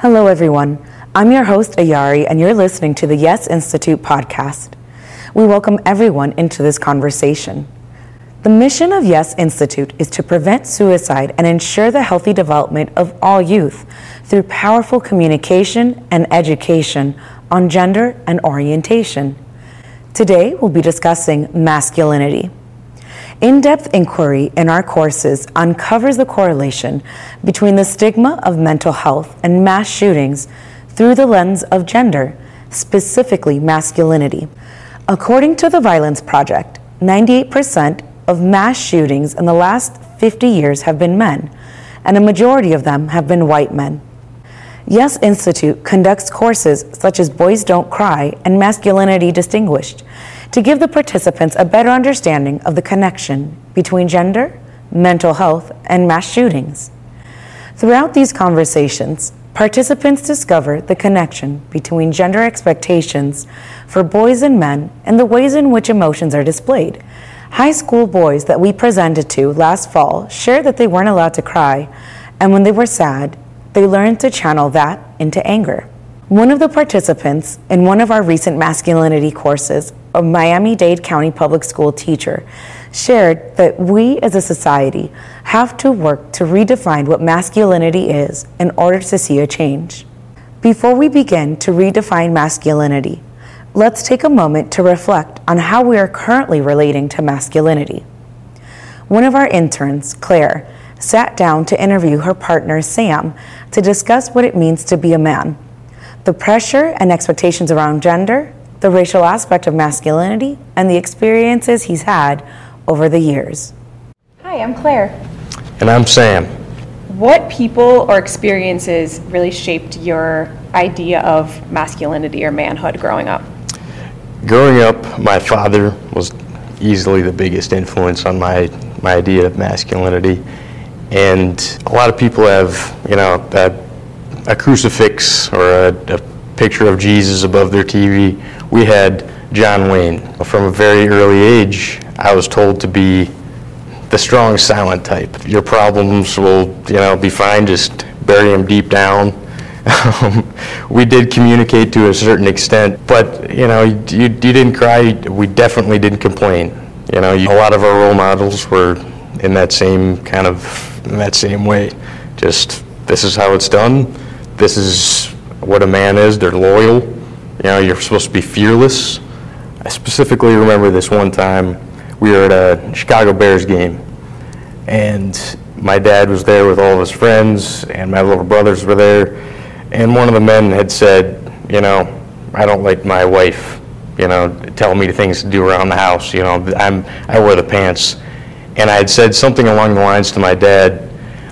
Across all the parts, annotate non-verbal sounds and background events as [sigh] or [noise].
Hello, everyone. I'm your host, Ayari, and you're listening to the Yes Institute podcast. We welcome everyone into this conversation. The mission of Yes Institute is to prevent suicide and ensure the healthy development of all youth through powerful communication and education on gender and orientation. Today, we'll be discussing masculinity. In depth inquiry in our courses uncovers the correlation between the stigma of mental health and mass shootings through the lens of gender, specifically masculinity. According to the Violence Project, 98% of mass shootings in the last 50 years have been men, and a majority of them have been white men. Yes Institute conducts courses such as Boys Don't Cry and Masculinity Distinguished to give the participants a better understanding of the connection between gender, mental health, and mass shootings. Throughout these conversations, participants discover the connection between gender expectations for boys and men and the ways in which emotions are displayed. High school boys that we presented to last fall shared that they weren't allowed to cry, and when they were sad, they learned to channel that into anger. One of the participants in one of our recent masculinity courses, a Miami Dade County Public School teacher, shared that we as a society have to work to redefine what masculinity is in order to see a change. Before we begin to redefine masculinity, let's take a moment to reflect on how we are currently relating to masculinity. One of our interns, Claire, sat down to interview her partner, Sam, to discuss what it means to be a man the pressure and expectations around gender, the racial aspect of masculinity, and the experiences he's had over the years. Hi, I'm Claire. And I'm Sam. What people or experiences really shaped your idea of masculinity or manhood growing up? Growing up, my father was easily the biggest influence on my, my idea of masculinity. And a lot of people have, you know, a, a crucifix or a, a picture of Jesus above their TV. We had John Wayne. From a very early age, I was told to be the strong, silent type. Your problems will, you know, be fine. Just bury them deep down. [laughs] we did communicate to a certain extent, but you know, you, you didn't cry. We definitely didn't complain. You know, you, a lot of our role models were in that same kind of in that same way. Just this is how it's done. This is what a man is. They're loyal. You know, you're supposed to be fearless. I specifically remember this one time we were at a Chicago Bears game, and my dad was there with all of his friends, and my little brothers were there, and one of the men had said, you know, I don't like my wife, you know, telling me things to do around the house. You know, I'm I wear the pants, and I had said something along the lines to my dad,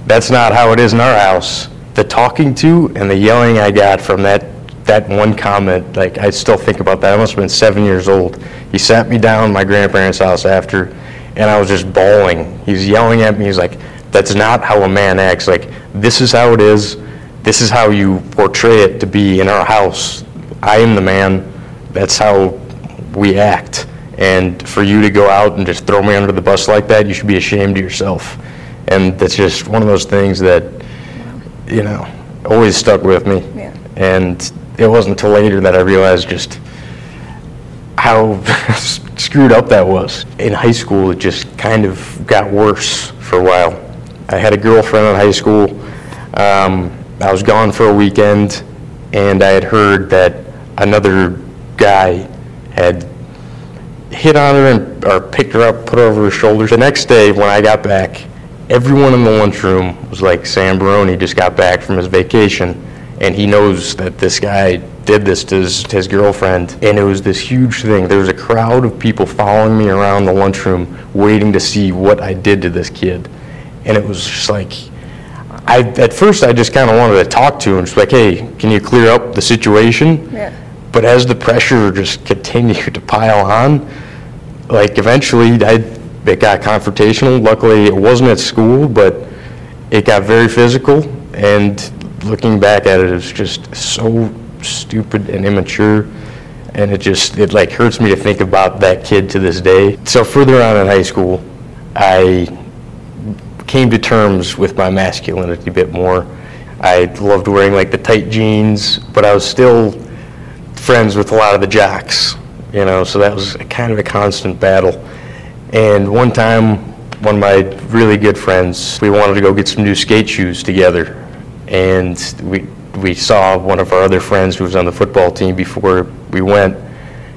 that's not how it is in our house. The talking to and the yelling I got from that that one comment, like I still think about that. I must have been seven years old. He sat me down my grandparents' house after, and I was just bawling. He was yelling at me. He's like, "That's not how a man acts. Like this is how it is. This is how you portray it to be in our house. I am the man. That's how we act. And for you to go out and just throw me under the bus like that, you should be ashamed of yourself." And that's just one of those things that, you know, always stuck with me. Yeah. And it wasn't until later that I realized just how [laughs] screwed up that was. In high school, it just kind of got worse for a while. I had a girlfriend in high school. Um, I was gone for a weekend, and I had heard that another guy had hit on her and, or picked her up, put her over his shoulders. The next day, when I got back, everyone in the lunchroom was like, Sam Baroni just got back from his vacation and he knows that this guy did this to his, to his, girlfriend. And it was this huge thing. There was a crowd of people following me around the lunchroom waiting to see what i did to this kid. And it was just like i at first i just kind of wanted to talk to him just like hey can you clear up the situation? Yeah. but as the pressure just continued to pile on like eventually i it got confrontational luckily it wasn't at school but it got very physical and looking back at it, it's just so stupid and immature. And it just, it like hurts me to think about that kid to this day. So further on in high school, I came to terms with my masculinity a bit more. I loved wearing like the tight jeans, but I was still friends with a lot of the jocks, you know, so that was kind of a constant battle. And one time, one of my really good friends, we wanted to go get some new skate shoes together. And we, we saw one of our other friends who was on the football team before we went.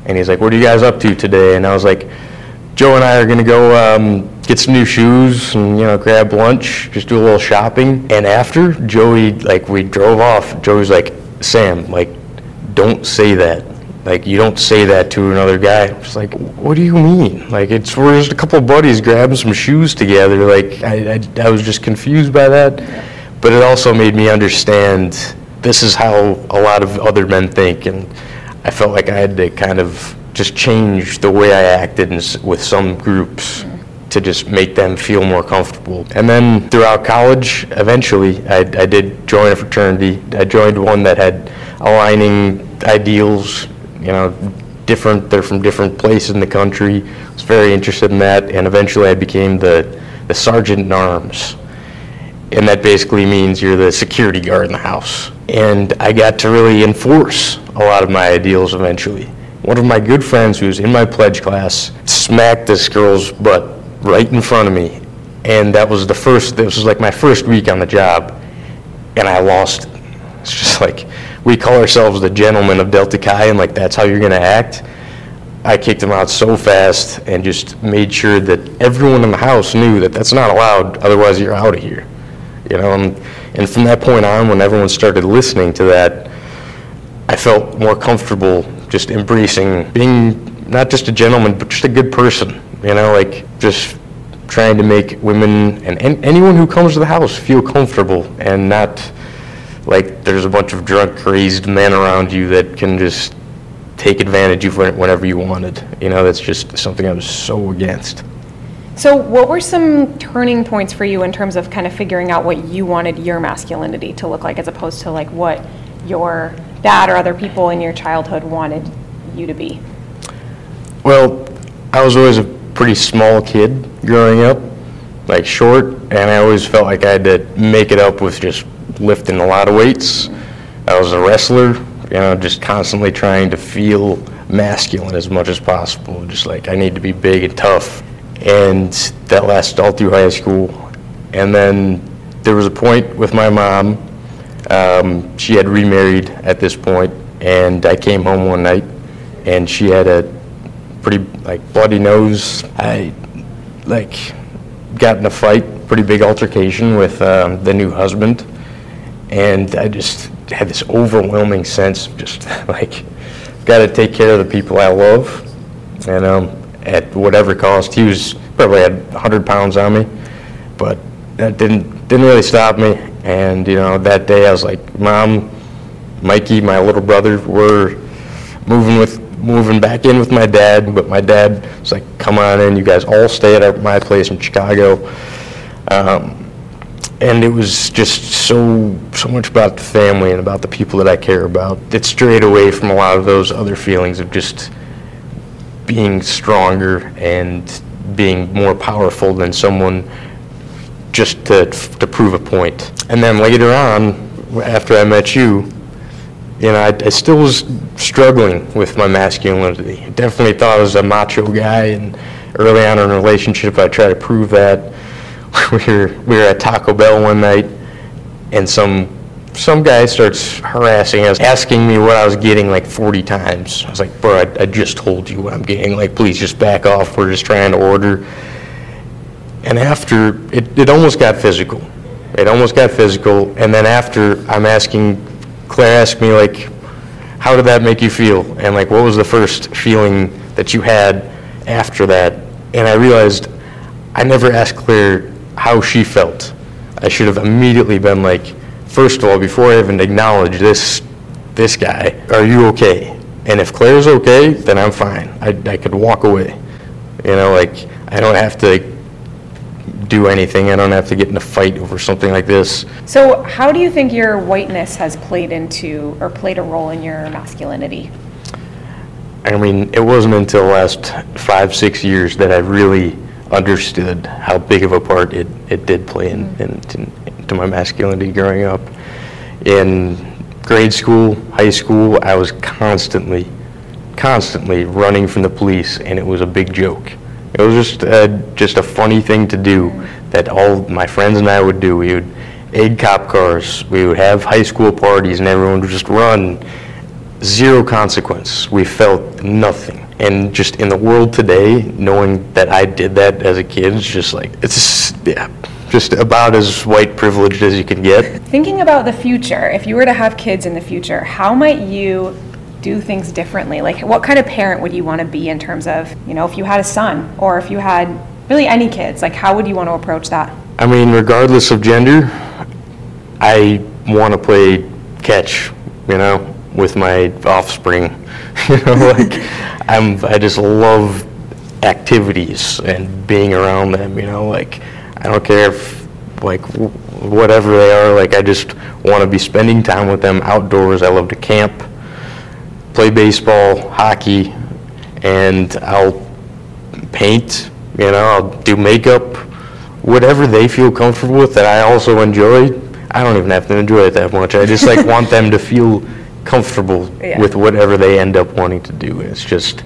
And he's like, What are you guys up to today? And I was like, Joe and I are going to go um, get some new shoes and you know grab lunch, just do a little shopping. And after Joey, like we drove off, Joey's like, Sam, like, don't say that. Like you don't say that to another guy. I'm like, what do you mean? Like it's we're just a couple of buddies grabbing some shoes together. Like I, I, I was just confused by that, but it also made me understand this is how a lot of other men think, and I felt like I had to kind of just change the way I acted with some groups to just make them feel more comfortable. And then throughout college, eventually, I, I did join a fraternity. I joined one that had aligning ideals, you know, different, they're from different places in the country. I was very interested in that, and eventually I became the, the sergeant in arms. And that basically means you're the security guard in the house. And I got to really enforce a lot of my ideals eventually. One of my good friends who was in my pledge class smacked this girl's butt right in front of me. And that was the first, this was like my first week on the job, and I lost. [laughs] It's just like, we call ourselves the gentlemen of Delta Chi, and like that's how you're going to act. I kicked him out so fast and just made sure that everyone in the house knew that that's not allowed, otherwise you're out of here. You know, and, and from that point on, when everyone started listening to that, I felt more comfortable just embracing being not just a gentleman, but just a good person. You know, like just trying to make women and, and anyone who comes to the house feel comfortable and not like there's a bunch of drunk, crazed men around you that can just take advantage of whenever you wanted. You know, that's just something I was so against. So, what were some turning points for you in terms of kind of figuring out what you wanted your masculinity to look like as opposed to like what your dad or other people in your childhood wanted you to be? Well, I was always a pretty small kid growing up, like short, and I always felt like I had to make it up with just lifting a lot of weights. I was a wrestler, you know, just constantly trying to feel masculine as much as possible. Just like I need to be big and tough. And that lasted all through high school. And then there was a point with my mom. Um, she had remarried at this point, and I came home one night, and she had a pretty like bloody nose. I like got in a fight, pretty big altercation with um, the new husband and I just had this overwhelming sense of just [laughs] like, got to take care of the people I love, and um, at whatever cost. He was probably had 100 pounds on me, but that didn't didn't really stop me. And you know, that day I was like, Mom, Mikey, my little brother, we're moving with moving back in with my dad. But my dad was like, Come on in, you guys all stay at my place in Chicago. Um, and it was just so so much about the family and about the people that I care about. It strayed away from a lot of those other feelings of just being stronger and being more powerful than someone just to to prove a point. And then later on, after I met you, you know, I, I still was struggling with my masculinity. I definitely thought I was a macho guy, and early on in a relationship, I tried to prove that [laughs] we were we were at Taco Bell one night, and some some guy starts harassing us, asking me what I was getting like 40 times. I was like, bro, I, I just told you what I'm getting. Like, please just back off. We're just trying to order. And after, it, it almost got physical. It almost got physical. And then after, I'm asking, Claire asked me, like, how did that make you feel? And, like, what was the first feeling that you had after that? And I realized I never asked Claire how she felt. I should have immediately been like, first of all, before I even acknowledge this, this guy, are you okay? And if Claire's okay, then I'm fine. I, I could walk away. You know, like, I don't have to do anything. I don't have to get in a fight over something like this. So, how do you think your whiteness has played into or played a role in your masculinity? I mean, it wasn't until the last five, six years that I really understood how big of a part it, it did play in, mm-hmm. in, in, into my masculinity growing up. in grade school, high school, I was constantly, constantly running from the police, and it was a big joke. It was just a, just a funny thing to do that all my friends and I would do. We would aid cop cars. We would have high school parties, and everyone would just run. Zero consequence. We felt nothing. And just in the world today, knowing that I did that as a kid, it's just like it's yeah, just about as white privileged as you can get. Thinking about the future, if you were to have kids in the future, how might you do things differently? Like, what kind of parent would you want to be in terms of, you know, if you had a son or if you had really any kids, like, how would you want to approach that? I mean, regardless of gender, I want to play catch, you know, with my offspring. [laughs] you know, [laughs] like I'm, I just love activities and being around them. You know, like I don't care if like w- whatever they are. Like I just want to be spending time with them outdoors. I love to camp, play baseball, hockey, and I'll paint. You know, I'll do makeup, whatever they feel comfortable with that I also enjoy. I don't even have to enjoy it that much. I just like want them to feel comfortable Yeah. with whatever they end up wanting to do. It's just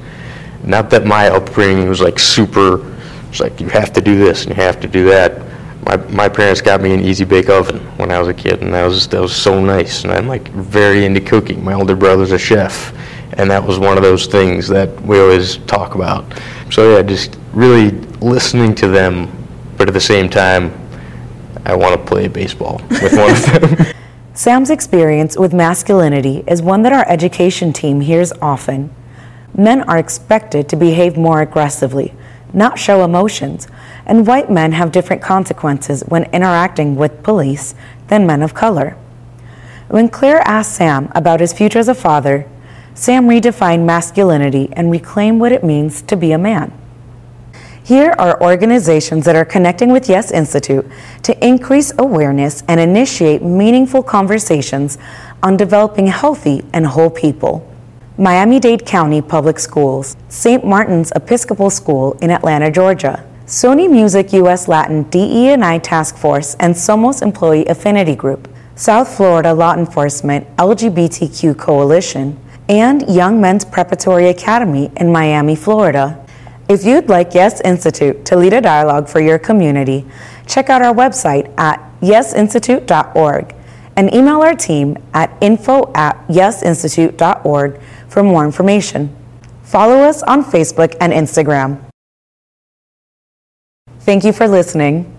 not that my upbringing was like super. It's like you have to do this and you have to do that. My my parents got me an easy bake oven when I was a kid, and that was that was so nice. And I'm like very into cooking. My older brother's a chef, and that was one of those things that we always talk about. So yeah, just really listening to them, but at the same time, I want to play baseball with one of them. [laughs] Sam's experience with masculinity is one that our education team hears often. Men are expected to behave more aggressively, not show emotions, and white men have different consequences when interacting with police than men of color. When Claire asked Sam about his future as a father, Sam redefined masculinity and reclaimed what it means to be a man. Here are organizations that are connecting with Yes Institute to increase awareness and initiate meaningful conversations on developing healthy and whole people. Miami Dade County Public Schools, St. Martin's Episcopal School in Atlanta, Georgia, Sony Music US Latin DE&I Task Force and Somos Employee Affinity Group, South Florida Law Enforcement LGBTQ Coalition, and Young Men's Preparatory Academy in Miami, Florida. If you'd like Yes Institute to lead a dialogue for your community, check out our website at yesinstitute.org and email our team at info at yesinstitute.org for more information. Follow us on Facebook and Instagram. Thank you for listening.